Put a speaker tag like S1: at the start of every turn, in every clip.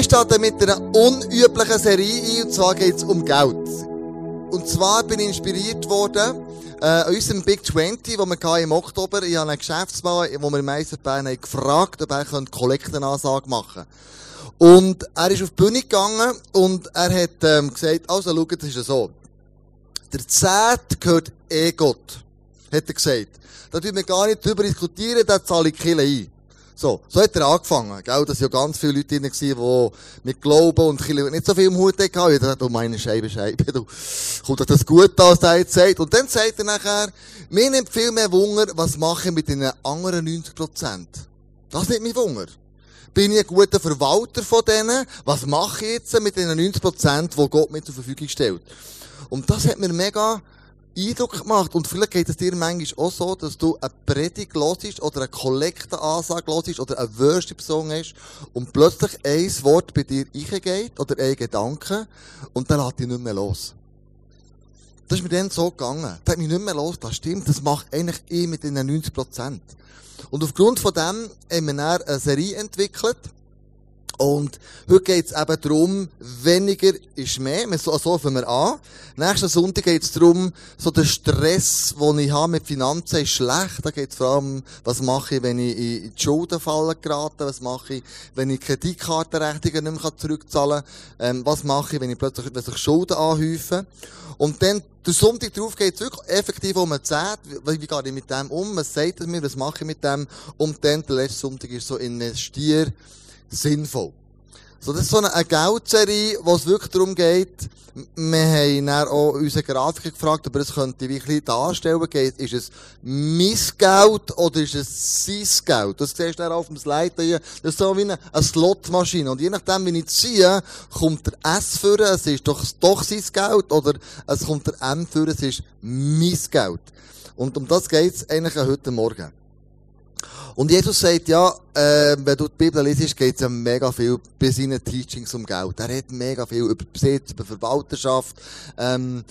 S1: Wir starten mit einer unüblichen Serie ein, und zwar geht es um Geld. Und zwar bin ich inspiriert worden, äh, an unserem Big 20, wo wir im Oktober, ich habe einen Geschäftsmann, wo wir im Eisenbahn haben gefragt, ob er Kollektenansage machen könnte. Und er ist auf die Bühne gegangen und er hat ähm, gesagt, also schau, das ist ja so. Der Zehnt gehört eh Gott, hat er gesagt. Da tun wir gar nicht drüber diskutieren, da zahle ich Kille ein. So, so hat er angefangen, gell? Da sind ja ganz viele Leute drin gewesen, die mit Glauben und nicht so viel im Hut hatten. Ich dachte, du meine Scheibe, Scheibe, du, kommt doch das gut an, was der jetzt sagt. Und dann sagt er nachher, mir nimmt viel mehr Wunder, was mache ich mit den anderen 90 Prozent? Das nimmt mich Wunder. Bin ich ein guter Verwalter von denen? Was mache ich jetzt mit den 90 Prozent, die Gott mir zur Verfügung stellt? Und das hat mir mega Eindruck gemacht. Und vielleicht geht es dir manchmal auch so, dass du eine Predigt hörst oder eine Kollektenansage hörst oder eine Worship-Song hast und plötzlich ein Wort bei dir eingeht oder ein Gedanke und dann lässt dich nicht mehr los. Das ist mir dann so gegangen. Das hat mich nicht mehr los. Das stimmt. Das macht eigentlich eh mit den 90 Prozent. Und aufgrund von dem haben wir dann eine Serie entwickelt. Und heute geht es eben darum, weniger ist mehr. So, fangen wir an. Nächsten Sonntag geht es darum, so der Stress, den ich habe mit Finanzen, ist schlecht. Da geht es vor allem, was mache ich, wenn ich in die Schuldenfalle gerate? Was mache ich, wenn ich Kreditkartenrechnungen nicht mehr zurückzahlen kann? Ähm, was mache ich, wenn ich plötzlich, wenn sich Schulden anhäufen? Und dann, der Sonntag drauf geht es wirklich effektiv um eine Zeit. Wie, wie gehe ich mit dem um? Was sagt er mir? Was mache ich mit dem? Und dann, der letzte Sonntag ist so investier sinnvoll. So, das ist so eine, eine Geldserie, wo es wirklich darum geht, wir haben dann auch unsere Grafiker gefragt, aber es könnte wie ein bisschen darstellen, geht, ist es mein Geld oder ist es sein Geld? Das siehst du dann auf dem Slide hier. Das ist so wie eine, eine Slotmaschine. Und je nachdem, wie ich ziehe, kommt der S für, es ist doch, doch sein Geld, oder es kommt der M für, es ist mein Geld. Und um das geht es eigentlich heute Morgen. Und Jesus sagt, ja, äh, wenn du die Bibel liest, geht es ja mega viel bei seinen Teachings um Geld. Er redet mega viel über Besitz, über Verwalterschaft, ähm,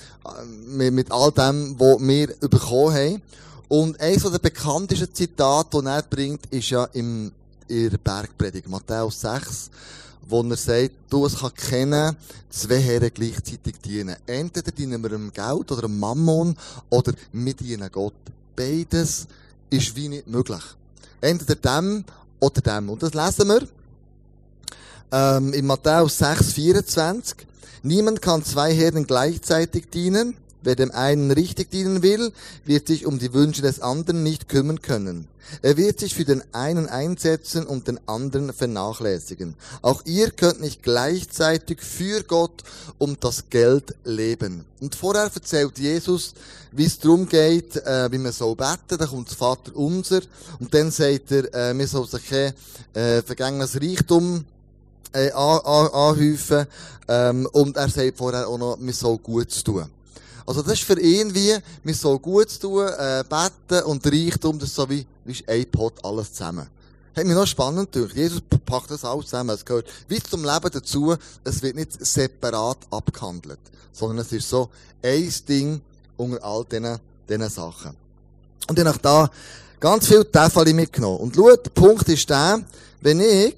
S1: mit, mit all dem, was wir bekommen haben. Und eines der bekanntesten Zitate, die er bringt, ist ja im, in der Bergpredigt, Matthäus 6, wo er sagt, du, es kann kennen, zwei Herren gleichzeitig dienen. Entweder dienen wir dem Geld oder dem Mammon, oder wir dienen Gott. Beides ist wie nicht möglich. Entweder dem oder dem. Und das lesen wir ähm, in Matthäus 6, 24. Niemand kann zwei Herren gleichzeitig dienen. Wer dem einen richtig dienen will, wird sich um die Wünsche des anderen nicht kümmern können. Er wird sich für den einen einsetzen und den anderen vernachlässigen. Auch ihr könnt nicht gleichzeitig für Gott und das Geld leben. Und vorher erzählt Jesus, wie es darum geht, äh, wie man so beten. Da kommt das Vater unser. Und dann sagt er, äh, wir sollen sich äh, vergängliches Reichtum äh, an, an, anhäufen. Ähm, und er sagt vorher auch noch, wir sollen Gutes tun. Also das ist für ihn wie, wir sollen Gutes tun, äh, beten und Reichtum, das ist so wie, wie ein Pot alles zusammen. Hat mich noch spannend durch. Jesus packt das alles zusammen. Es gehört wie zum Leben dazu. Es wird nicht separat abgehandelt, sondern es ist so ein Ding unter all diesen, diesen Sachen. Und dann habe da ganz viel Tafel mitgenommen. Und schau, der Punkt ist der, wenn ich,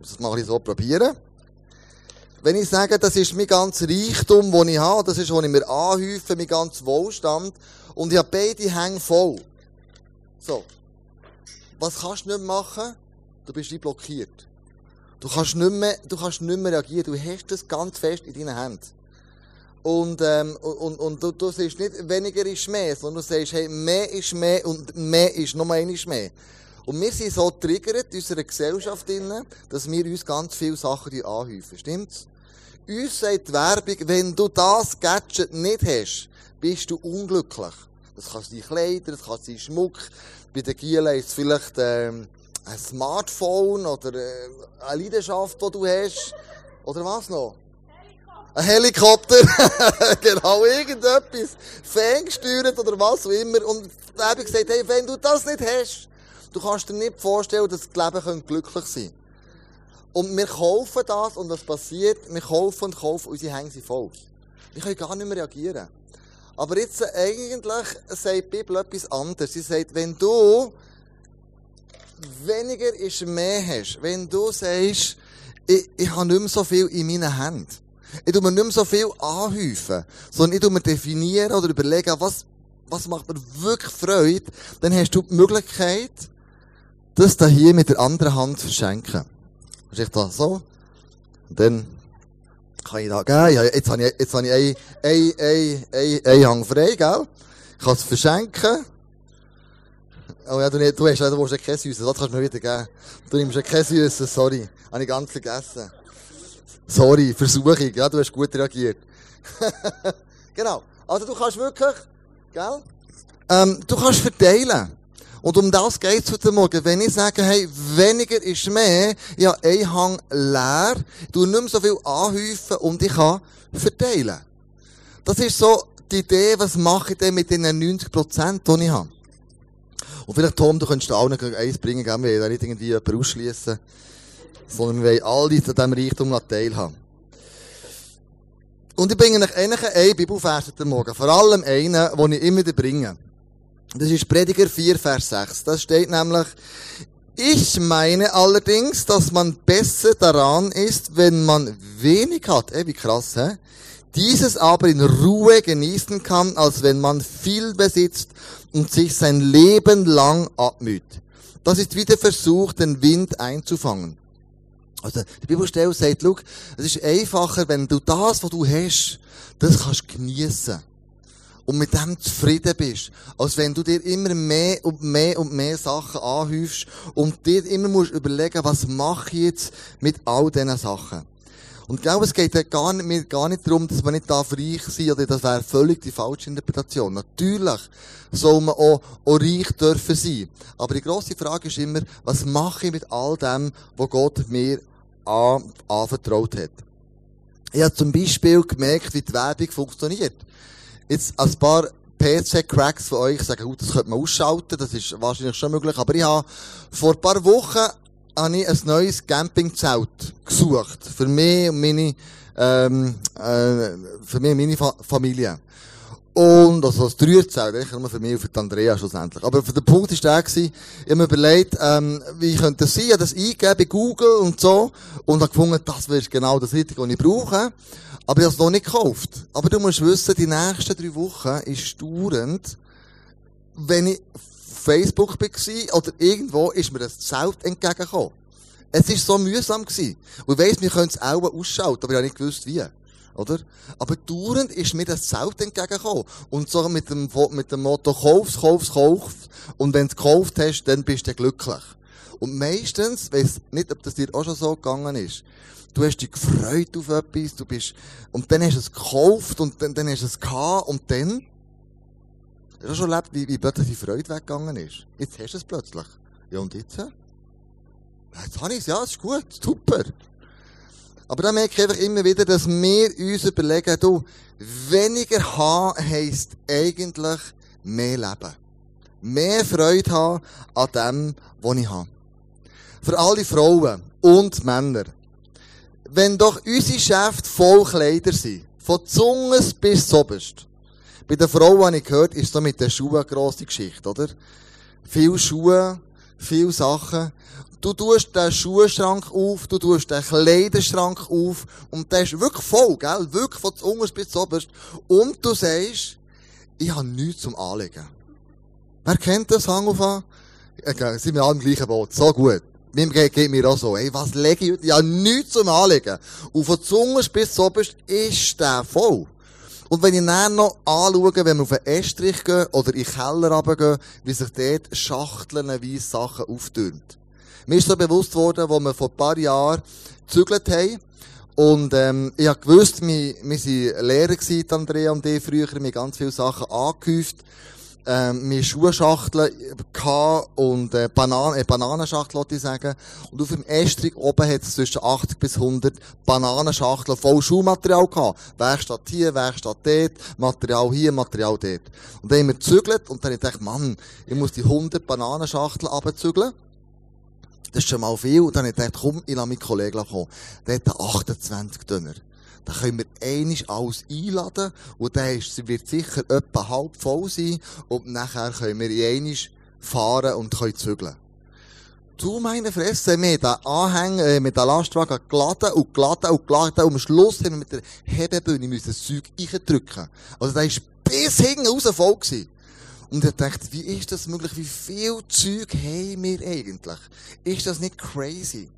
S1: das mache ich so probieren, wenn ich sage, das ist mein ganzer Reichtum, den ich habe, das ist, was ich mir anhäufe, mein ganzer Wohlstand, und ich habe beide Hänge voll. So. Was kannst du nicht machen? Du bist wie blockiert. Du kannst nicht mehr, du kannst nicht mehr reagieren. Du hast das ganz fest in deinen Händen. Und, ähm, und, und du, du siehst nicht, weniger ist mehr, sondern du sagst, hey, mehr ist mehr und mehr ist noch einmal mehr. Und wir sind so triggert in unserer Gesellschaft, dass wir uns ganz viele Sachen anhäufen. Stimmt's? Uns sagt die Werbung, wenn du das Gadget nicht hast, bist du unglücklich. Das kann sein Kleider, das kann sein Schmuck. Bei den Gielen ist es vielleicht ähm, ein Smartphone oder äh, eine Leidenschaft, die du hast. Oder was noch? Ein Helikopter. genau, irgendetwas. Ferngesteuert oder was auch immer. Und die Werbung sagt, hey, wenn du das nicht hast, du kannst dir nicht vorstellen, dass das Leben glücklich sein könnte. Und wir kaufen das und was passiert? Wir kaufen und kaufen, unsere Hänge sind voll. Wir können gar nicht mehr reagieren. Aber jetzt äh, eigentlich sagt die Bibel etwas anderes. Sie sagt, wenn du weniger ist mehr hast, wenn du sagst, ich, ich habe nicht mehr so viel in meinen Händen. Ich tue mir nicht mehr so viel anhäufen, sondern ich tue mir definieren oder überlegen, was, was macht mir wirklich Freude. Dann hast du die Möglichkeit, das da hier mit der anderen Hand zu verschenken. Das ist da so. Und dann kann ich da geben. Ja, jetzt habe ich, jetzt habe ich ein, ein, Hang frei, gell? Ich kann es verschenken. Oh ja, du, nicht, du hast, du willst ja kein Süßes, das kannst du mir wieder geben. Du nimmst ja kein Süßes, sorry. Habe ich ganz vergessen. Sorry, Versuchung, ja, du hast gut reagiert. genau. Also du kannst wirklich, gell? Ähm, du kannst verteilen. Und um das geht es heute Morgen. Wenn ich sage, hey, weniger ist mehr, ja, ein Hang leer, du nicht so viel anhäufen und ich kann verteilen. Das ist so die Idee, was mache ich denn mit den 90 Prozent, die ich habe. Und vielleicht, Tom, du könntest noch eins bringen, gell? wir wollen nicht irgendwie jemanden ausschliessen, sondern wir wollen alle an diesem Reichtum teilhaben. Und ich bringe euch einen Bibelvers heute Morgen. Vor allem einen, den ich immer wieder bringe. Das ist Prediger 4, Vers 6. Das steht nämlich, ich meine allerdings, dass man besser daran ist, wenn man wenig hat. Ey, wie krass, hä? Dieses aber in Ruhe genießen kann, als wenn man viel besitzt und sich sein Leben lang abmüht. Das ist wie der Versuch, den Wind einzufangen. Also, die Bibelstelle sagt, schau, es ist einfacher, wenn du das, was du hast, das kannst geniessen. Und mit dem zufrieden bist. Als wenn du dir immer mehr und mehr und mehr Sachen anhäufst und dir immer musst überlegen, was mache ich jetzt mit all diesen Sachen. Und ich glaube, es geht gar nicht, gar nicht darum, dass man nicht da reich sein oder das wäre völlig die falsche Interpretation. Natürlich soll man auch, auch reich dürfen sein. Aber die grosse Frage ist immer, was mache ich mit all dem, was Gott mir an, anvertraut hat. Ich habe zum Beispiel gemerkt, wie die Werbung funktioniert. Jetzt ein paar PC-Cracks von euch sagen, gut, das könnte man ausschalten, das ist wahrscheinlich schon möglich, aber ich habe vor ein paar Wochen habe ich ein neues Campingzelt gesucht. Für mich und meine, ähm, äh, für mich und meine Fa Familie. Und, also, das Dreierzelt, eigentlich nur für mich und für Andrea schlussendlich. Aber der Punkt ist der gewesen, ich habe mir überlegt, ähm, wie könnte das sein? Ich habe das eingegeben bei Google und so. Und habe gefunden, das wäre genau das Richtige, was ich brauche. Aber ich habe es noch nicht gekauft. Aber du musst wissen, die nächsten drei Wochen ist dauernd, wenn ich Facebook war oder irgendwo, ist mir das Zelt entgegengekommen. Es war so mühsam gewesen. Und ich weiss, wir können es auch ausschalten, aber ich habe nicht gewusst, wie. Oder? Aber dauernd ist mir das Zelt entgegengekommen. Und so mit dem, mit dem Motto, kauf's, kauf's, kauf's. Und wenn du gekauft hast, dann bist du glücklich. Und meistens, weiss nicht, ob das dir auch schon so gegangen ist, du hast dich gefreut auf etwas, du bist, und dann hast du es gekauft und dann, dann hast du es gehabt und dann, hast du schon erlebt, wie, wie plötzlich die Freude weggegangen ist. Jetzt hast du es plötzlich. Ja, und jetzt? Jetzt habe ich es, ja, es ist gut, super. Aber dann merke ich einfach immer wieder, dass wir uns überlegen, du, weniger haben heisst eigentlich mehr leben. Mehr Freude haben an dem, was ich habe. Für alle Frauen und Männer. Wenn doch unsere Geschäfte voll Kleider sind, von Zunges bis Zoberst. Bei den Frauen, habe ich gehört, ist so mit den Schuhen eine grosse Geschichte, oder? Viel Schuhe, viel Sachen. Du tust den Schuhschrank auf, du tust den Kleiderschrank auf und der ist wirklich voll, gell? Wirklich von unterst bis oberst. Und du sagst, ich habe nichts zum Anlegen. Wer kennt das, Hang auf an? Okay, sind wir alle im gleichen Boot. So gut. Mir geht mir auch so, ey, was lege ich heute? Ich habe nichts zum Anlegen. Und von unterst bis oberst ist der voll. Und wenn ich dann noch anschaue, wenn wir auf den Estrich gehen oder in den Keller runtergehen, wie sich dort schachtelnweise Sachen auftürmt. Mir ist so bewusst worden, wo wir vor ein paar Jahren gezügelt haben. Und, ähm, ich habe gewusst, wir, wir waren Lehrer gewesen, Andrea und ich früher, haben ganz viele Sachen angehäuft. Ähm, wir Schuhschachteln und, äh, Bananen, äh, Bananenschachtel, wollte ich sagen. Und auf dem Estrich oben hat es zwischen 80 bis 100 Bananenschachteln voll Schuhmaterial gehabt. Werkstatt hier, Werkstatt dort, Material hier, Material dort. Und dann haben wir gezügelt und dann habe ich gedacht, Mann, ich muss die 100 Bananenschachteln abzügeln. Das ist schon mal viel. Und dann habe ich gedacht, komm, ich lasse meinen Kollegen kommen. Der hat 28 Döner. Da können wir einiges alles einladen. Und dann wird sicher etwa halb voll sein. Und nachher können wir einiges fahren und können zügeln. Du meine Fresse, wir haben den Anhänger äh, mit dem Lastwagen geladen und geladen und geladen und am Schluss haben wir mit der Hebebühne müssen das Zeug reindrücken. Also da war bis hinten raus voll gewesen. Und ich dachte, wie ist das möglich? Wie viel Zeug haben wir eigentlich? Ist das nicht crazy?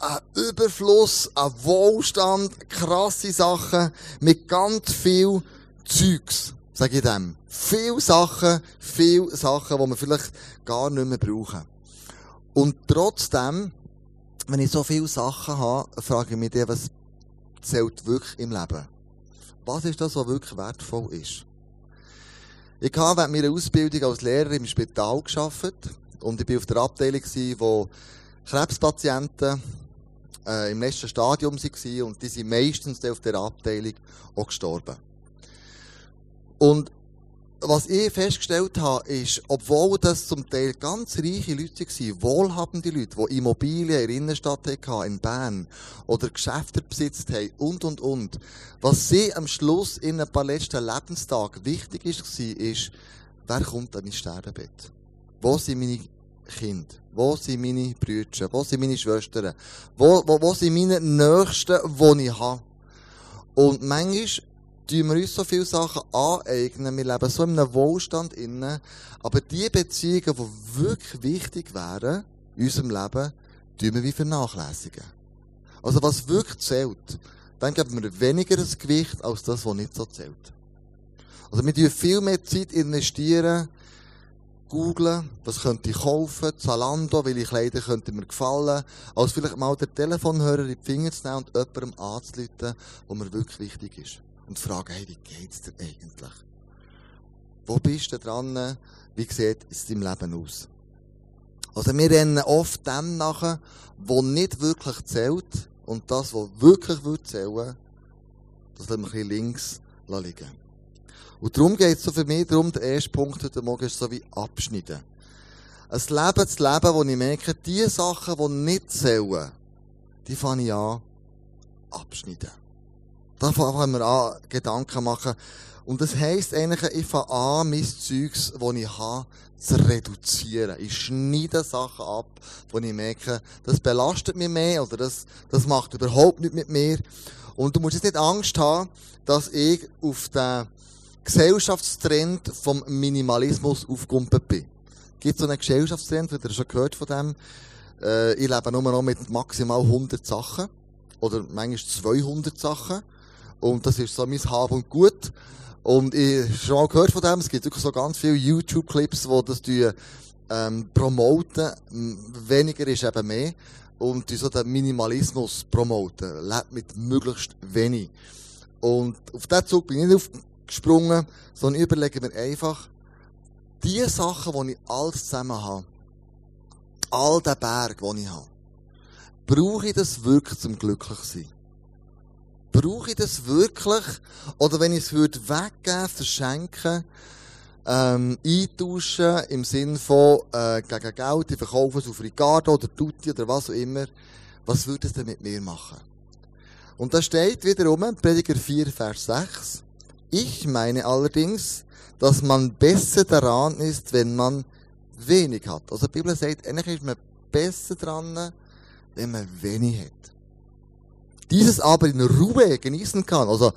S1: Ein Überfluss, ein Wohlstand, krasse Sachen mit ganz viel Zeugs, sage ich dem. Viel Sachen, viel Sachen, die wir vielleicht gar nicht mehr brauchen. Und trotzdem, wenn ich so viele Sachen habe, frage ich mich was zählt wirklich im Leben? Was ist das, was wirklich wertvoll ist? Ich habe während meiner Ausbildung als Lehrer im Spital geschafft und ich war auf der Abteilung, wo Krebspatienten äh, im letzten Stadium waren und die sind meistens auf der Abteilung auch gestorben. Und was ich festgestellt habe, ist, obwohl das zum Teil ganz reiche Leute waren, wohlhabende Leute, die Immobilien in der Innenstadt hatten, in Bern, oder Geschäfte besitzt haben, und, und, und, was sie am Schluss in ein paar letzten Lebenstagen wichtig war, ist, wer kommt an mein Sterbebett? Wo sind meine Kinder? Wo sind meine Brüder? Wo sind meine Schwestern? Wo, wo, wo sind meine Nächsten, die ich habe? Und manchmal tun wir uns so viele Sachen aneignen. Wir leben so in einem Wohlstand innen. Aber die Beziehungen, die wirklich wichtig wären, in unserem Leben, tun wir wie vernachlässigen. Also was wirklich zählt, dann geben wir weniger das Gewicht als das, was nicht so zählt. Also wir investieren viel mehr Zeit investieren, googlen, was könnte ich kaufen, Zalando, welche Kleider könnte mir gefallen, als vielleicht mal der Telefonhörer in die Finger zu nehmen und jemandem anzuleiten, wo mir wirklich wichtig ist und fragen, hey, wie geht's dir eigentlich? Wo bist du dran? Wie sieht es in deinem Leben aus? Also wir rennen oft dem nachher, wo nicht wirklich zählt und das, was wirklich zählen, das lassen wir ein bisschen links liegen. Und darum geht es so für mich darum, der erste Punkt heute Morgen ist so wie abschneiden. Ein Leben zu leben, wo ich merke, die Sachen, die nicht zählen, die fange ich an abschneiden. Da fangen wir an, Gedanken machen. Und das heisst eigentlich, ich fange an, mein Zeugs, das ich habe, zu reduzieren. Ich schneide Sachen ab, wo ich merke, das belastet mich mehr oder das, das macht überhaupt nichts mit mir. Und du musst jetzt nicht Angst haben, dass ich auf den Gesellschaftstrend vom Minimalismus aufgekumpelt bin. Gibt so einen Gesellschaftstrend, habt ihr schon gehört von dem? Äh, ich lebe nur noch mit maximal 100 Sachen. Oder manchmal 200 Sachen. Und das ist so mein Hab und Gut. Und ich habe schon mal gehört von dem, es gibt wirklich so ganz viele YouTube-Clips, wo das die, ähm, promoten. Weniger ist eben mehr. Und die so den Minimalismus promoten. Lebt mit möglichst wenig. Und auf diesen Zug bin ich nicht aufgesprungen, sondern überlege mir einfach, die Sachen, die ich alles zusammen habe, all den Berg, den ich habe, brauche ich das wirklich zum glücklich sein? Brauche ich das wirklich? Oder wenn ich es würde weggeben, verschenken, ähm, eintauschen, im Sinn von, äh, gegen Geld, ich verkaufe es auf Ricardo oder Tutti oder was auch immer, was würde es denn mit mir machen? Und da steht wiederum, Prediger 4, Vers 6, ich meine allerdings, dass man besser daran ist, wenn man wenig hat. Also die Bibel sagt, eigentlich ist man besser dran, wenn man wenig hat dieses aber in Ruhe genießen kann. Also,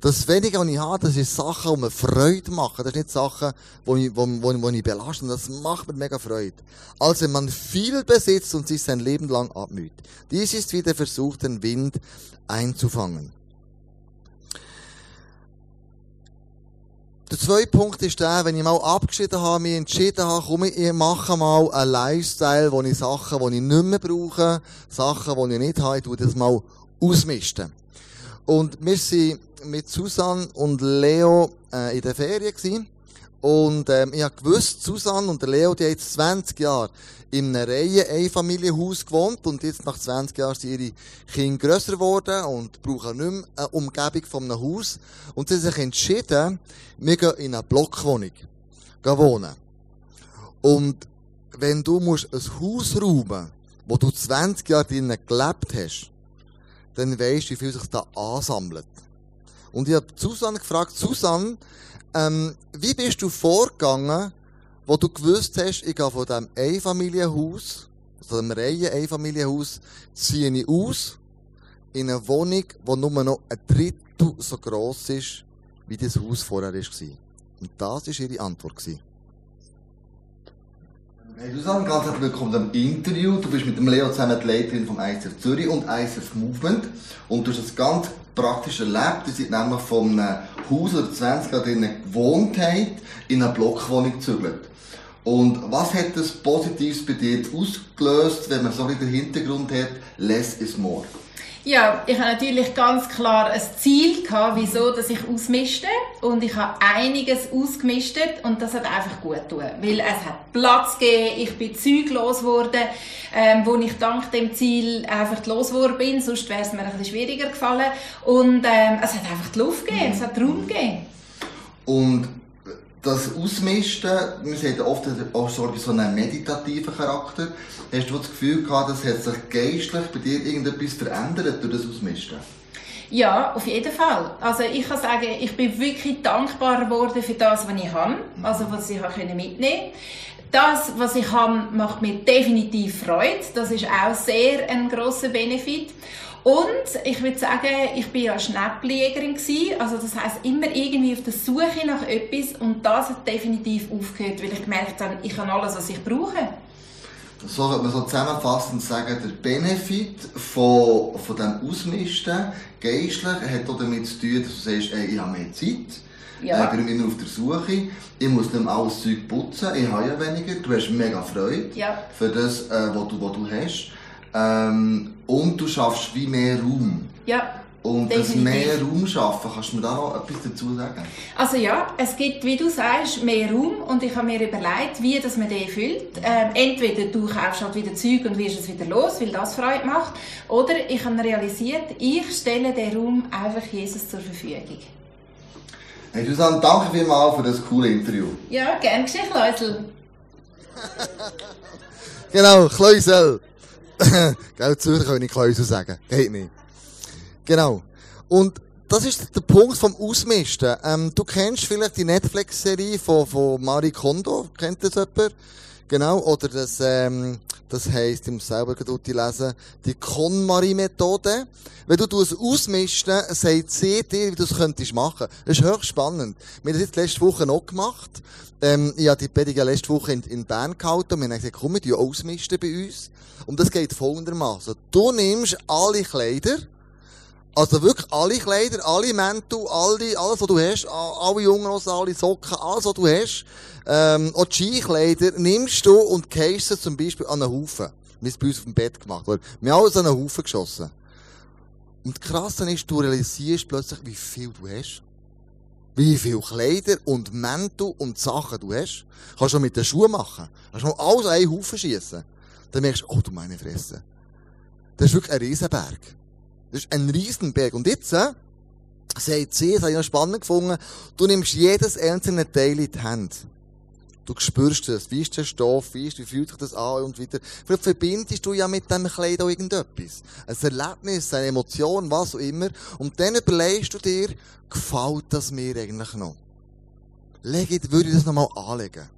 S1: das Wenige, was ich habe, das ist Sachen, die mir Freude machen. Das ist nicht Sachen, die ich, wo, wo, wo ich belasten. Das macht mir mega Freude. Also, wenn man viel besitzt und sich sein Leben lang abmüht. Dies ist wie der Versuch, den Wind einzufangen. Der zweite Punkt ist der, wenn ich mal abgeschieden habe, mich entschieden habe, komm, ich mache mal einen Lifestyle, wo ich Sachen, die ich nicht mehr brauche, Sachen, die ich nicht habe, ich das mal ausmisten. Und wir sind mit Susan und Leo äh, in der Ferien gewesen. Und ähm, ich habe gewusst, Susan und Leo, die haben jetzt 20 Jahre in einem Reihe-Einfamilienhaus gewohnt und jetzt nach 20 Jahren sind ihre Kinder grösser geworden und brauchen nicht mehr eine Umgebung von einem Haus. Und sie haben sich entschieden, wir gehen in eine Blockwohnung wohnen. Und wenn du musst ein Haus räumen wo du 20 Jahre drinnen gelebt hast, dann weisst du, wie viel sich da ansammelt. Und ich habe Susanne gefragt, Susanne, ähm, wie bist du vorgegangen, wo du gewusst hast, ich gehe von diesem Einfamilienhaus, also dem Reihen-Einfamilienhaus, ziehe ich aus in eine Wohnung, die nur noch ein Drittel so gross ist, wie das Haus vorher war. Und das war ihre Antwort. Hey Susanne, ganz herzlich willkommen zum Interview. Du bist mit dem Leo zusammen die Leiterin vom ICF Zürich und ICF Movement. Und du hast das ganz praktisch erlebt. Du seid nämlich von einem Haus oder 20 Jahre drinnen gewohnt in eine Blockwohnung gezügelt. Und was hat das Positives bei dir ausgelöst, wenn man so den Hintergrund hat, less is more?
S2: Ja, ich habe natürlich ganz klar ein Ziel gehabt, wieso, dass ich ausmischte. Und ich habe einiges ausgemistet und das hat einfach gut getan. Weil es hat Platz gegeben, ich bin zeuglos geworden, ähm, wo ich dank dem Ziel einfach losgeworden bin, sonst wäre es mir ein bisschen schwieriger gefallen. Und ähm, es hat einfach die Luft gegeben, es hat Raum gegeben.
S1: Und das Ausmisten, wir sehen oft auch so einen meditativen Charakter. Hast du das Gefühl gehabt, dass hat sich geistlich bei dir irgendetwas verändert durch das Ausmisten?
S2: Ja, auf jeden Fall. Also ich kann sagen, ich bin wirklich dankbar geworden für das, was ich habe, also was ich mitnehmen konnte. Das, was ich habe, macht mir definitiv Freude. Das ist auch sehr ein großer Benefit. Und ich würde sagen, ich bin ja Schnäppeljägerin also das heißt immer irgendwie auf der Suche nach etwas und das hat definitiv aufgehört, weil ich gemerkt habe, ich habe alles, was ich brauche.
S1: So könnte man so zusammenfassend sagen, der Benefit von, von dem Ausmisten geistlich hat auch damit zu tun, dass du sagst, ey, ich habe mehr Zeit. Ja. Äh, ich bin auf der Suche. Ich muss nicht alles Zeug putzen. Ich habe ja weniger. Du hast mega Freude
S2: ja.
S1: für das, äh, was, du, was du hast. Ähm, und du schaffst wie mehr Raum.
S2: Ja.
S1: Und Definitiv. das mehr Raum schaffen, kannst du mir da noch etwas dazu sagen?
S2: Also ja, es gibt, wie du sagst, mehr Raum und ich habe mir überlegt, wie das man den füllt. Ähm, entweder du kaufst halt wieder Zeug und wirst es wieder los, weil das Freude macht, oder ich habe realisiert, ich stelle den Raum einfach Jesus zur Verfügung.
S1: Hey Susanne, danke vielmals für das coole Interview.
S2: Ja, gern geschehen, Kleusel.
S1: genau, Kleusel. Gell, Zürcher kann ich Kleusel sagen. Geht nicht. Genau. Und das ist der Punkt vom Ausmisten. Ähm, du kennst vielleicht die Netflix-Serie von, von Marie Kondo. Kennt das jemand? Genau. Oder das, ähm, das heisst, muss selber gerade lesen, die KonMari-Methode. Wenn du es ausmisten, sagt sie dir, wie du es könntest. Das ist höchst spannend. Wir haben das letzte Woche noch gemacht. Ähm, ich habe die Predigt letzte Woche in, in Bern gehalten und wir haben gesagt, komm, wir ausmisten bei uns. Und das geht folgendermaßen. Du nimmst alle Kleider, also wirklich alle Kleider, alle Mäntel, alle, alles, was du hast, alle Jungen, alle Socken, alles, was du hast, ähm, auch die Skikleider, nimmst du und gehst sie zum Beispiel an einen Haufen. Wie es bei uns auf dem Bett gemacht wurde. Wir haben alles an einen Haufen geschossen. Und das Krasse ist, du realisierst plötzlich, wie viel du hast. Wie viel Kleider und Mäntel und Sachen du hast. Kannst du mit den Schuhen machen. Kannst du alles an einen Haufen schiessen. Dann merkst du, oh du meine Fresse. Das ist wirklich ein Riesenberg. Das ist ein Riesenberg. Und jetzt, äh, sagt sie, das habe ich noch spannend gefunden, du nimmst jedes einzelne Teil in die Hand. Du spürst es. Wie ist der Stoff? Wie, ist, wie fühlt sich das an? Und wieder. Vielleicht verbindest du ja mit dem Kleid auch irgendetwas. Ein Erlebnis, eine Emotion, was auch immer. Und dann überlegst du dir, gefällt das mir eigentlich noch? Leg, würde ich das nochmal anlegen?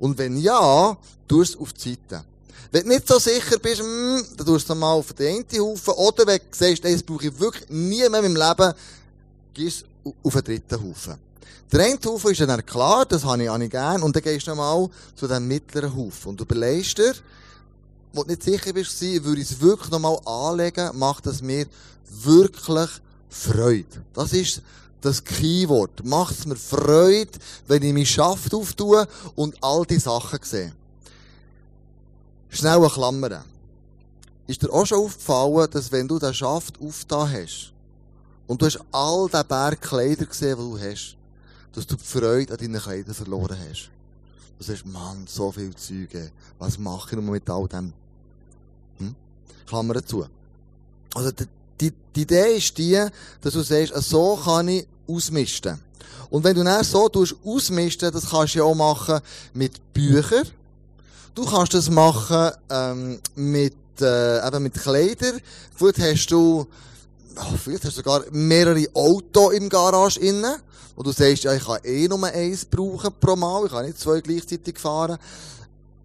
S1: Und wenn ja, tu es auf die Seite. Wenn du nicht so sicher bist, mm, dann tust du es mal auf den einen Haufen. Oder wenn du sagst, das brauche ich wirklich nie mehr meinem Leben, gehst du auf den dritten Haufen. Der eine Haufen ist dann klar, das habe ich, habe ich gern. Und dann gehst du mal zu dem mittleren Haufen. Und du überlegst dir, wo du nicht sicher bist, würde ich es wirklich nochmal anlegen, macht es mir wirklich Freude. Das ist das Keyword. Macht es mir Freude, wenn ich mich Schaft auftue und all die Sachen sehe. Schnell eine Klammer. Ist dir auch schon aufgefallen, dass wenn du den Schaft aufgetan hast und du hast all den Berg Kleider gesehen, die du hast, dass du die Freude an deinen Kleidern verloren hast? Du sagst, Mann, so viel Züge. Was mache ich noch mit all dem? Hm? Klammer dazu. Also, die, die, die Idee ist die, dass du sagst, so kann ich ausmisten. Und wenn du dann so ausmisten, das kannst du ja auch machen mit Büchern, Du kannst das machen ähm, mit, äh, eben mit Kleidern. Vielleicht hast du oh, vielleicht hast sogar mehrere Autos im Garage innen, wo du sagst, ja, ich kann eh nur eins brauchen pro Mal, ich kann nicht zwei gleichzeitig fahren.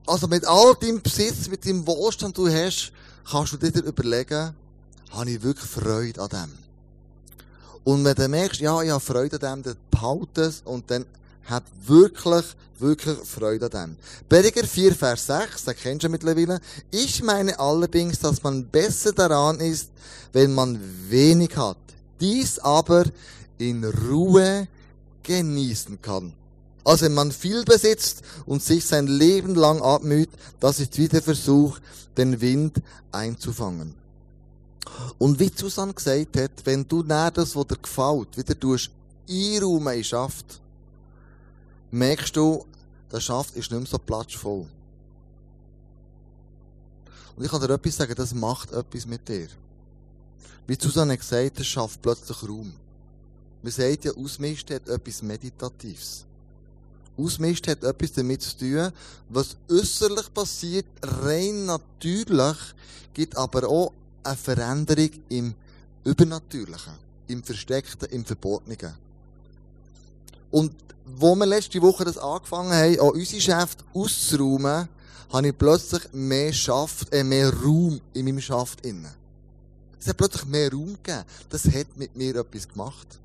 S1: Also mit all deinem Besitz, mit dem Wohlstand, den du hast, kannst du dir überlegen, habe ich wirklich Freude an dem? Und wenn du merkst, ja, ich habe Freude an dem, dann behalte es und dann hat wirklich, wirklich Freude an dem. Prediger 4, Vers 6, das kennst du mittlerweile. Ich meine allerdings, dass man besser daran ist, wenn man wenig hat. Dies aber in Ruhe genießen kann. Also wenn man viel besitzt und sich sein Leben lang abmüht, das ist wieder Versuch, den Wind einzufangen. Und wie Susanne gesagt hat, wenn du nicht das, was dir gefällt, wieder tust, einräumen in Schaft, merkst du, der Schaft ist nicht mehr so platschvoll. Und ich kann dir etwas sagen, das macht etwas mit dir. Wie Susanne hat gesagt, das schafft plötzlich Raum. Man sagt ja, Ausmisten hat etwas Meditatives. Ausmisten hat etwas damit zu tun, was äußerlich passiert, rein natürlich, gibt aber auch eine Veränderung im Übernatürlichen, im Versteckten, im Verbotenen. Und wo wir letzte Woche das angefangen haben, auch unsere Geschäfte auszuräumen, habe ich plötzlich mehr Schaft, äh, mehr Raum in meinem Schaft innen. Es hat plötzlich mehr Raum gegeben. Das hat mit mir etwas gemacht.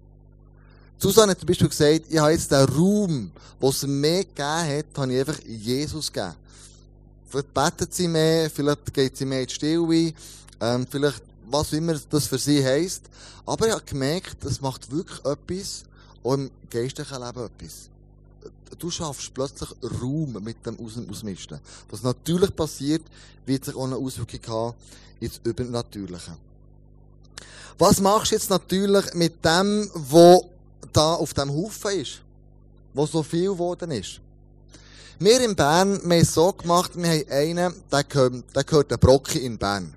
S1: Susanne hat zum Beispiel gesagt, ich habe jetzt den Raum, wo es mehr gegeben hat, habe ich einfach Jesus gegeben. Vielleicht betet sie mehr, vielleicht geht sie mehr in die Stille, ähm, vielleicht was immer das für sie heisst. Aber ich habe gemerkt, das macht wirklich etwas, auch im geistlichen Leben etwas. Du schaffst plötzlich Raum mit dem Aus Ausmisten. Was natürlich passiert, wird sich auch eine Auswirkung haben ins Übernatürliche. Was machst du jetzt natürlich mit dem, was da auf dem Haufen ist? Wo so viel geworden ist? Wir in Bern, wir haben es so gemacht, wir haben einen, der gehört, der gehört der Brocki in Bern.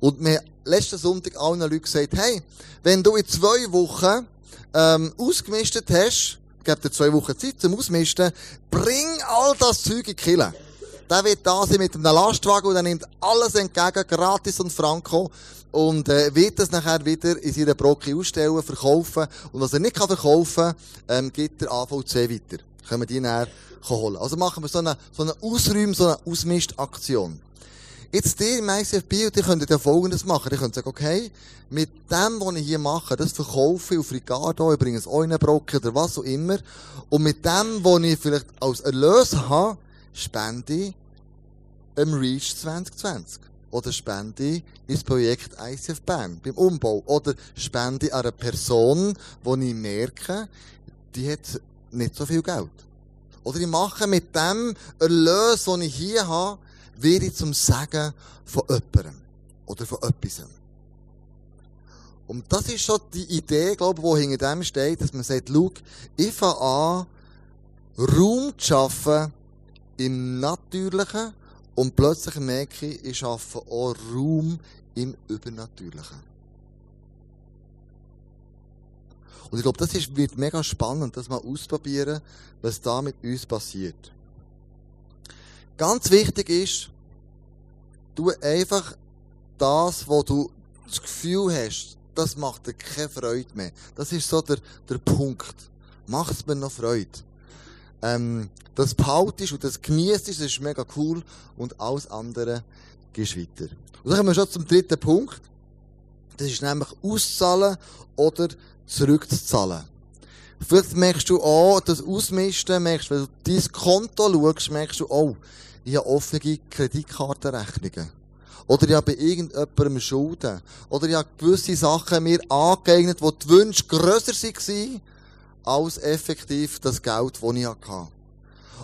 S1: Und wir haben letzten Sonntag allen Leuten gesagt, hey, wenn du in zwei Wochen ähm, ausgemistet hast, gib dir zwei Wochen Zeit zum Ausmisten, bring all das Zeug in die. Der wird da sein mit einem Lastwagen und er nimmt alles entgegen, gratis und franco. Und äh, wird das nachher wieder in seiner Brocke ausstellen, verkaufen. Und was er nicht kann verkaufen kann, ähm, gibt der AVC weiter. Können wir die nachher holen. Also machen wir so eine, so eine Ausräum, so eine Ausmistaktion. Jetzt ihr im ICFB, und ihr könnt ja Folgendes machen. Ihr könnt sagen, okay, mit dem, was ich hier mache, das verkaufe ich auf Ricardo, ich bringe es auch in einen Brocken oder was auch immer. Und mit dem, was ich vielleicht als Erlös habe, spende ich im Reach 2020. Oder spende ich ins Projekt ICF Bern beim Umbau. Oder spende ich an eine Person, wo ich merke, die hat nicht so viel Geld. Oder ich mache mit dem Erlös, den ich hier habe, werde zum Sagen von jemandem. Oder von etwas. Und das ist schon die Idee, glaube ich, die hinter dem steht, dass man sagt, schau, ich fange an, Raum zu schaffen im Natürlichen und plötzlich merke ich, ich schaffe auch Raum im Übernatürlichen. Und ich glaube, das ist, wird mega spannend, das mal ausprobieren, was da mit uns passiert. Ganz wichtig ist, du einfach das, wo du das Gefühl hast, das macht dir keine Freude mehr. Das ist so der, der Punkt. Macht es mir noch Freude. Ähm, das behaltest und das genießt, das ist mega cool und alles andere gehst weiter. Und dann kommen wir schon zum dritten Punkt. Das ist nämlich auszahlen oder zurückzuzahlen. Vielleicht merkst du auch, das Ausmisten, merkst, wenn du dein Konto schaust, merkst du, oh, ich habe offene Kreditkartenrechnungen. Oder ich habe bei irgendjemandem Schulden. Oder ich habe gewisse Sachen mir angeeignet, wo die Wünsche grösser waren, als effektiv das Geld, das ich hatte.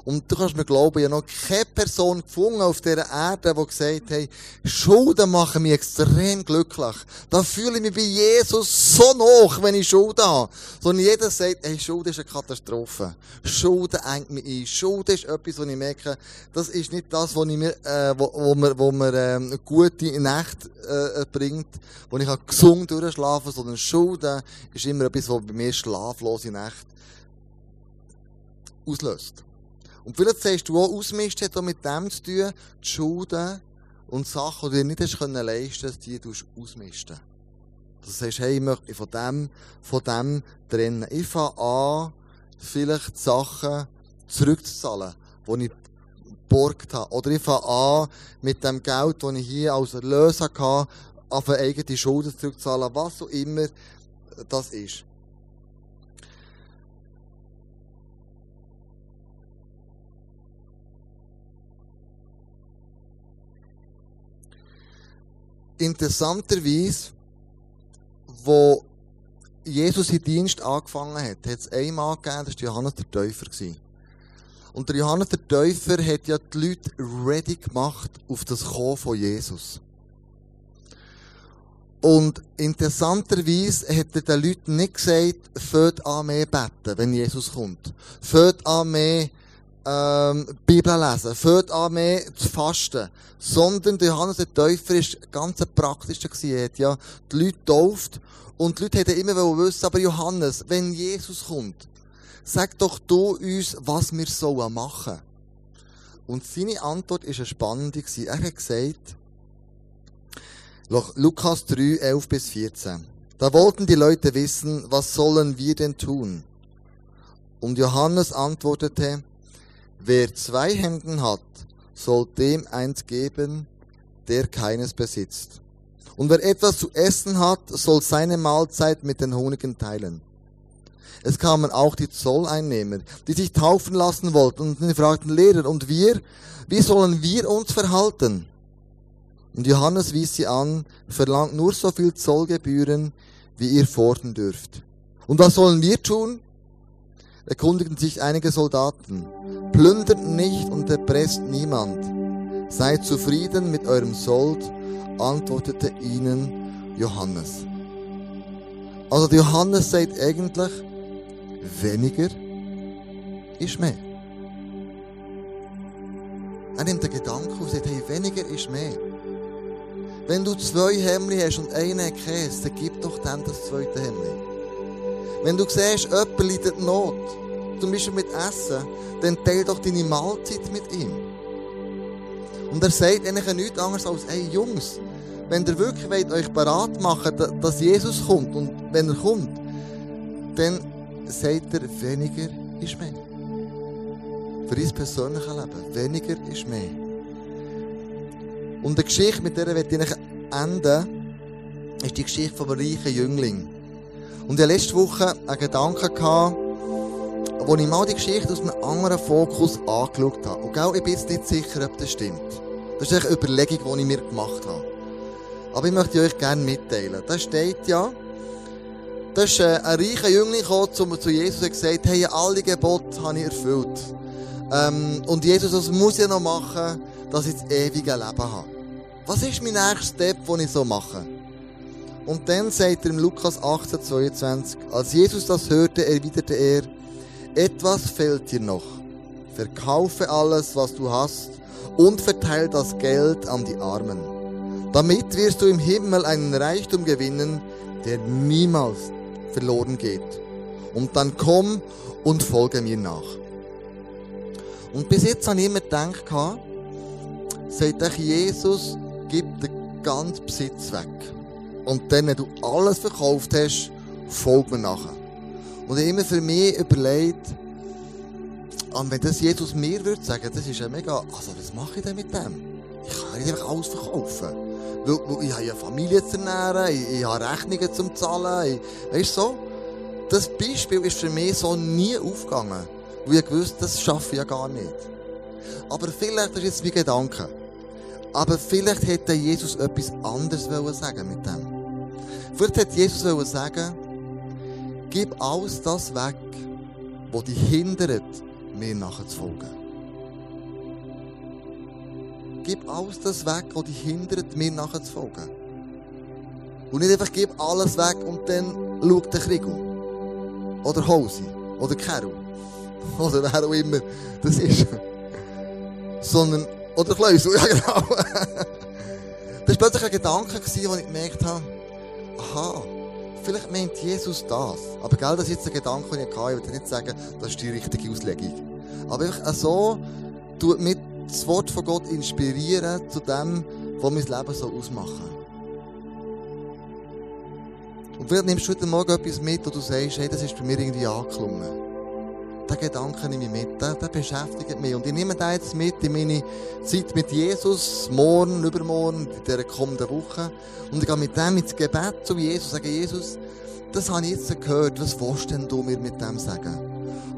S1: Und du kannst mir glauben, ich habe noch keine Person gefunden auf dieser Erde, die gesagt hat, Schulden machen mich extrem glücklich. Da fühle ich mich bei Jesus so noch, wenn ich Schulden habe. Sondern jeder sagt, hey, Schulden ist eine Katastrophe. Schulden engt mich ein. Schulden ist etwas, wo ich merke, das ist nicht das, was mir, äh, wo, wo mir, wo mir, ähm, gute Nacht, äh, bringt, wo ich gesund durchschlafen kann, sondern Schulden ist immer etwas, was bei mir schlaflose Nacht auslöst. Und vielleicht sagst du auch, Ausmisten hat auch mit dem zu tun, die Schulden und Sachen, die du nicht hast können leisten, dass die du ausmisten. Du sagst, hey, ich möchte von dem, von dem trennen. Ich fange an, vielleicht Sachen zurückzuzahlen, die ich geborgt habe. Oder ich fange an, mit dem Geld, das ich hier als Erlös hatte, auf eigene Schulden zurückzahlen, was auch immer das ist. Interessanterweise, wo Jesus seinen Dienst angefangen hat, hat es einen Mann gegeben, das war Johannes der Täufer. Und der Johannes der Täufer hat ja die Leute ready gemacht auf das Kommen von Jesus. Und interessanterweise hat er den Leuten nicht gesagt, fällt an mehr beten, wenn Jesus kommt. Fällt an mehr ähm, Bibel lesen, fällt an mehr zu fasten. Sondern der Johannes der Täufer war ganz ein praktischer. Er ja die Leute getauft und die Leute wollten immer wissen, aber Johannes, wenn Jesus kommt, sag doch du uns, was wir sollen machen. Und seine Antwort war eine spannende. Er hat gesagt, Lukas 3, 11 bis 14. Da wollten die Leute wissen, was sollen wir denn tun? Und Johannes antwortete, wer zwei Hemden hat, soll dem eins geben, der keines besitzt. Und wer etwas zu essen hat, soll seine Mahlzeit mit den Honigen teilen. Es kamen auch die Zolleinnehmer, die sich taufen lassen wollten und sie fragten Lehrer, und wir, wie sollen wir uns verhalten? Und Johannes wies sie an, verlangt nur so viel Zollgebühren, wie ihr fordern dürft. Und was sollen wir tun? Erkundigten sich einige Soldaten. Plündert nicht und erpresst niemand. Seid zufrieden mit eurem Sold, antwortete ihnen Johannes. Also Johannes sagt eigentlich, weniger ist mehr. Er nimmt den Gedanken und sagt, hey, weniger ist mehr. Wenn du zwei Hemmli hast und einen Käse, dann gib doch dann das zweite Hemmli. Wenn du siehst, jemand leidet Not, zum Beispiel mit Essen, dann teil doch deine Mahlzeit mit ihm. Und er sagt eigentlich nichts anderes als, hey Jungs, wenn ihr wirklich wollt, euch bereit machen dass Jesus kommt, und wenn er kommt, dann sagt er, weniger ist mehr. Für dein persönliches Leben, weniger ist mehr. Und die Geschichte, mit der ich enden ist die Geschichte vom reichen Jüngling. Und hatte letzte Woche einen Gedanken, gehabt, wo ich mal die Geschichte aus einem anderen Fokus angeschaut habe. Und auch ich bin jetzt nicht sicher, ob das stimmt. Das ist eine Überlegung, die ich mir gemacht habe. Aber ich möchte euch gerne mitteilen. Da steht ja, da ist äh, ein reicher Jüngling gekommen zu Jesus und gesagt, hey, alle Gebote habe ich erfüllt. Ähm, und Jesus, was muss ich noch machen, dass ich das ewige Leben habe? Was ist mein nächster Step, den ich so mache? Und dann sagt er im Lukas 18, 22, als Jesus das hörte, erwiderte er, etwas fehlt dir noch. Verkaufe alles, was du hast, und verteile das Geld an die Armen. Damit wirst du im Himmel einen Reichtum gewinnen, der niemals verloren geht. Und dann komm und folge mir nach. Und bis jetzt habe ich immer gedacht, sagt Jesus, gib den ganzen Besitz weg. Und dann, wenn du alles verkauft hast, folg mir nachher. Und ich immer für mich überlegt, und wenn das Jesus mir würde sagen, das ist ja mega, also was mache ich denn mit dem? Ich kann nicht einfach alles verkaufen. Weil, weil ich habe ja Familie zu ernähren, ich, ich habe Rechnungen zum Zahlen, ich, weißt du so? Das Beispiel ist für mich so nie aufgegangen. Weil ich gewusst, das schaffe ich ja gar nicht. Aber vielleicht ist jetzt mein Gedanke. Aber vielleicht hätte Jesus etwas anderes sagen mit dem. Vielleicht hätte Jesus sagen, gib alles das weg, was dich hindert, mir nachzufolgen. Gib alles das weg, was dich hindert, mir nachzufolgen. Und nicht einfach gib alles weg und dann schaut der Krieg Oder Hose. Oder Kero. Oder wer auch immer das ist. Sondern oder Kleusel, ja genau. das war plötzlich ein Gedanke, wo ich gemerkt habe, aha, vielleicht meint Jesus das. Aber gell, das ist jetzt ein Gedanke, den ich hatte. Ich will nicht sagen, das ist die richtige Auslegung. Aber einfach so, tut mit das Wort von Gott inspirieren zu dem, was mein Leben so ausmachen. Und vielleicht nimmst du heute Morgen etwas mit, wo du sagst, hey, das ist bei mir irgendwie angeklungen. Der Gedanke nehme ich mit, der, der beschäftigt mich. Und ich nehme den jetzt mit in meine Zeit mit Jesus, morgen, übermorgen, in dieser kommenden Woche. Und ich gehe mit dem ins Gebet zu Jesus, sage, Jesus, das habe ich jetzt gehört, was willst denn du mir mit dem sagen?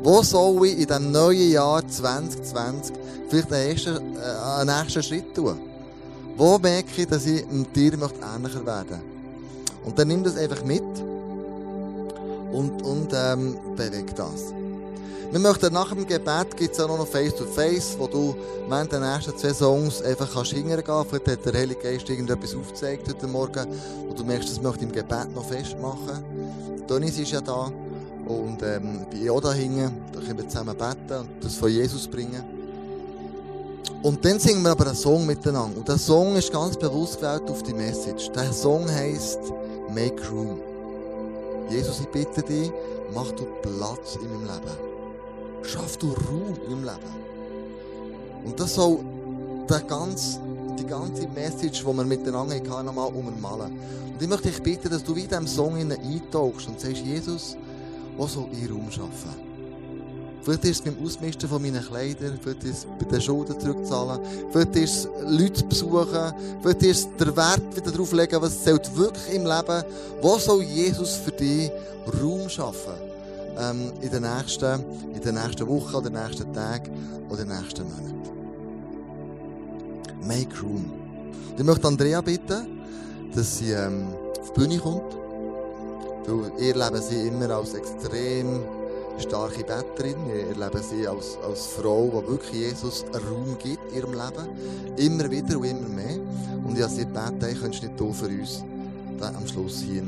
S1: Wo soll ich in diesem neuen Jahr 2020 vielleicht einen, ersten, äh, einen nächsten Schritt tun? Wo merke ich, dass ich mit dir ähnlicher werden möchte? Und dann nimm das einfach mit und, und ähm, bewegt das. Wir möchten nach dem Gebet gibt es auch noch Face-to-Face, wo du während der nächsten zwei Songs einfach kannst hingehen kannst. Vielleicht hat der Heilige Geist irgendetwas aufgezeigt heute Morgen, wo du merkst, das möchte ich im Gebet noch festmachen. Donis ist ja da und ähm, ich bin auch da hinten. Da können wir zusammen beten und das von Jesus bringen. Und dann singen wir aber einen Song miteinander. Und der Song ist ganz bewusst gewählt auf die Message. Der Song heisst Make Room. Jesus, ich bitte dich, mach du Platz in meinem Leben. Schaff du Raum meinem Leben. Und das soll der ganz, die ganze Message, die wir miteinander hatten, nochmal ummalen. Und ich möchte dich bitten, dass du wie in diesem Song eintauchst und sagst, Jesus, wo soll ich Raum schaffen? Vielleicht ist es beim Ausmisten von meinen Kleidern, vielleicht ist es bei den Schulden zurückzahlen, vielleicht ist es Leute besuchen, vielleicht ist es der Wert wieder darauf legen, was zählt wirklich im Leben. Wo soll Jesus für dich Raum schaffen? Ähm, in den nächsten, in den nächsten Wochen, den nächsten Tagen oder den nächsten Monaten. Make Room. Und ich möchte Andrea bitten, dass sie ähm, auf die Bühne kommt. Weil ihr leben sie immer als extrem starke Betterin. Wir erleben sie als, als Frau, die wirklich Jesus Raum gibt in ihrem Leben. Immer wieder und immer mehr. Und ich habe sie gebeten, könntest du nicht hier für uns am Schluss hier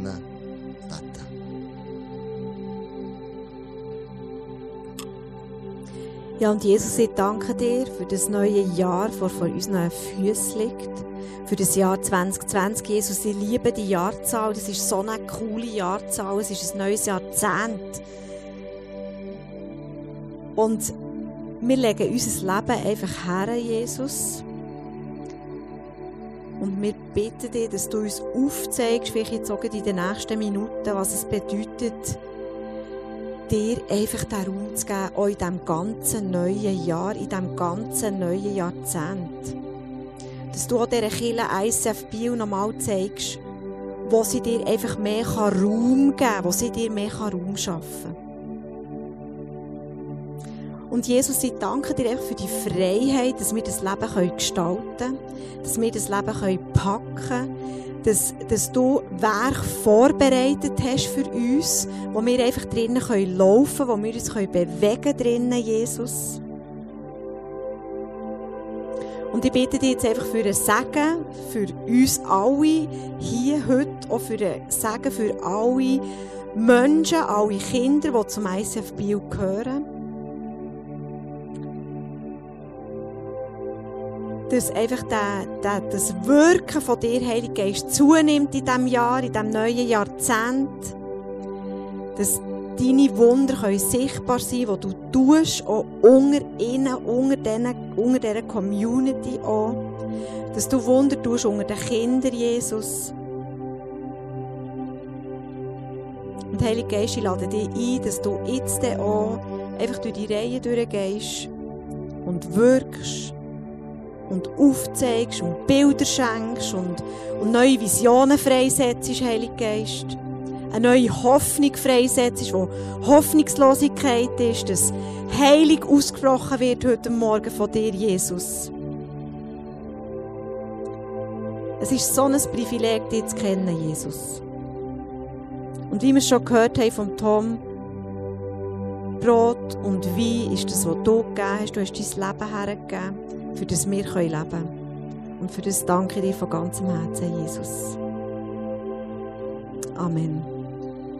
S3: Ja, und Jesus, ich danke dir für das neue Jahr, das vor unseren Füßen liegt. Für das Jahr 2020. Jesus, ich liebe die Jahrzahl. Das ist so eine coole Jahrzahl. Es ist ein neues Jahrzehnt. Und wir legen unser Leben einfach her, Jesus. Und wir bitten dich, dass du uns aufzeigst, vielleicht jetzt auch in den nächsten Minuten, was es bedeutet, dir einfach den Raum zu geben, auch in diesem ganzen neuen Jahr, in diesem ganzen neuen Jahrzehnt. Dass du auch dieser Kille ICF Bio nochmal zeigst, wo sie dir einfach mehr Raum geben kann, wo sie dir mehr Raum schaffen kann. Und Jesus, ich danke dir für die Freiheit, dass wir das Leben gestalten können, dass wir das Leben packen können, dass, dass du Werk vorbereitet hast für uns, wo wir einfach drinnen können laufen können, wo wir uns können bewegen drinnen, Jesus. Und ich bitte dich jetzt einfach für ein Segen, für uns alle, hier heute, auch für ein Segen für alle Menschen, alle Kinder, die zum ICF Bio gehören. Dass einfach der, der, das Wirken von dir, Heilige Geist, zunimmt in diesem Jahr, in diesem neuen Jahrzehnt. Dass deine Wunder können sichtbar sein können, die du tust, auch unter ihnen, unter, denen, unter dieser Community auch. Dass du Wunder tust unter den Kindern, Jesus. Und Heilige Geist, ich lade dich ein, dass du jetzt auch einfach durch die Reihe durchgehst und wirkst und aufzeigst und Bilder schenkst und, und neue Visionen freisetzt, Heilige Geist. Eine neue Hoffnung freisetzt, wo Hoffnungslosigkeit ist, dass Heilig ausgesprochen wird heute Morgen von dir, Jesus. Es ist so ein Privileg, dich zu kennen, Jesus. Und wie wir schon gehört haben von Tom, Brot und Wein ist das, was du gegeben hast. Du hast dein Leben hergegeben für das wir leben können. Und für das danke ich dir von ganzem Herzen, Jesus. Amen.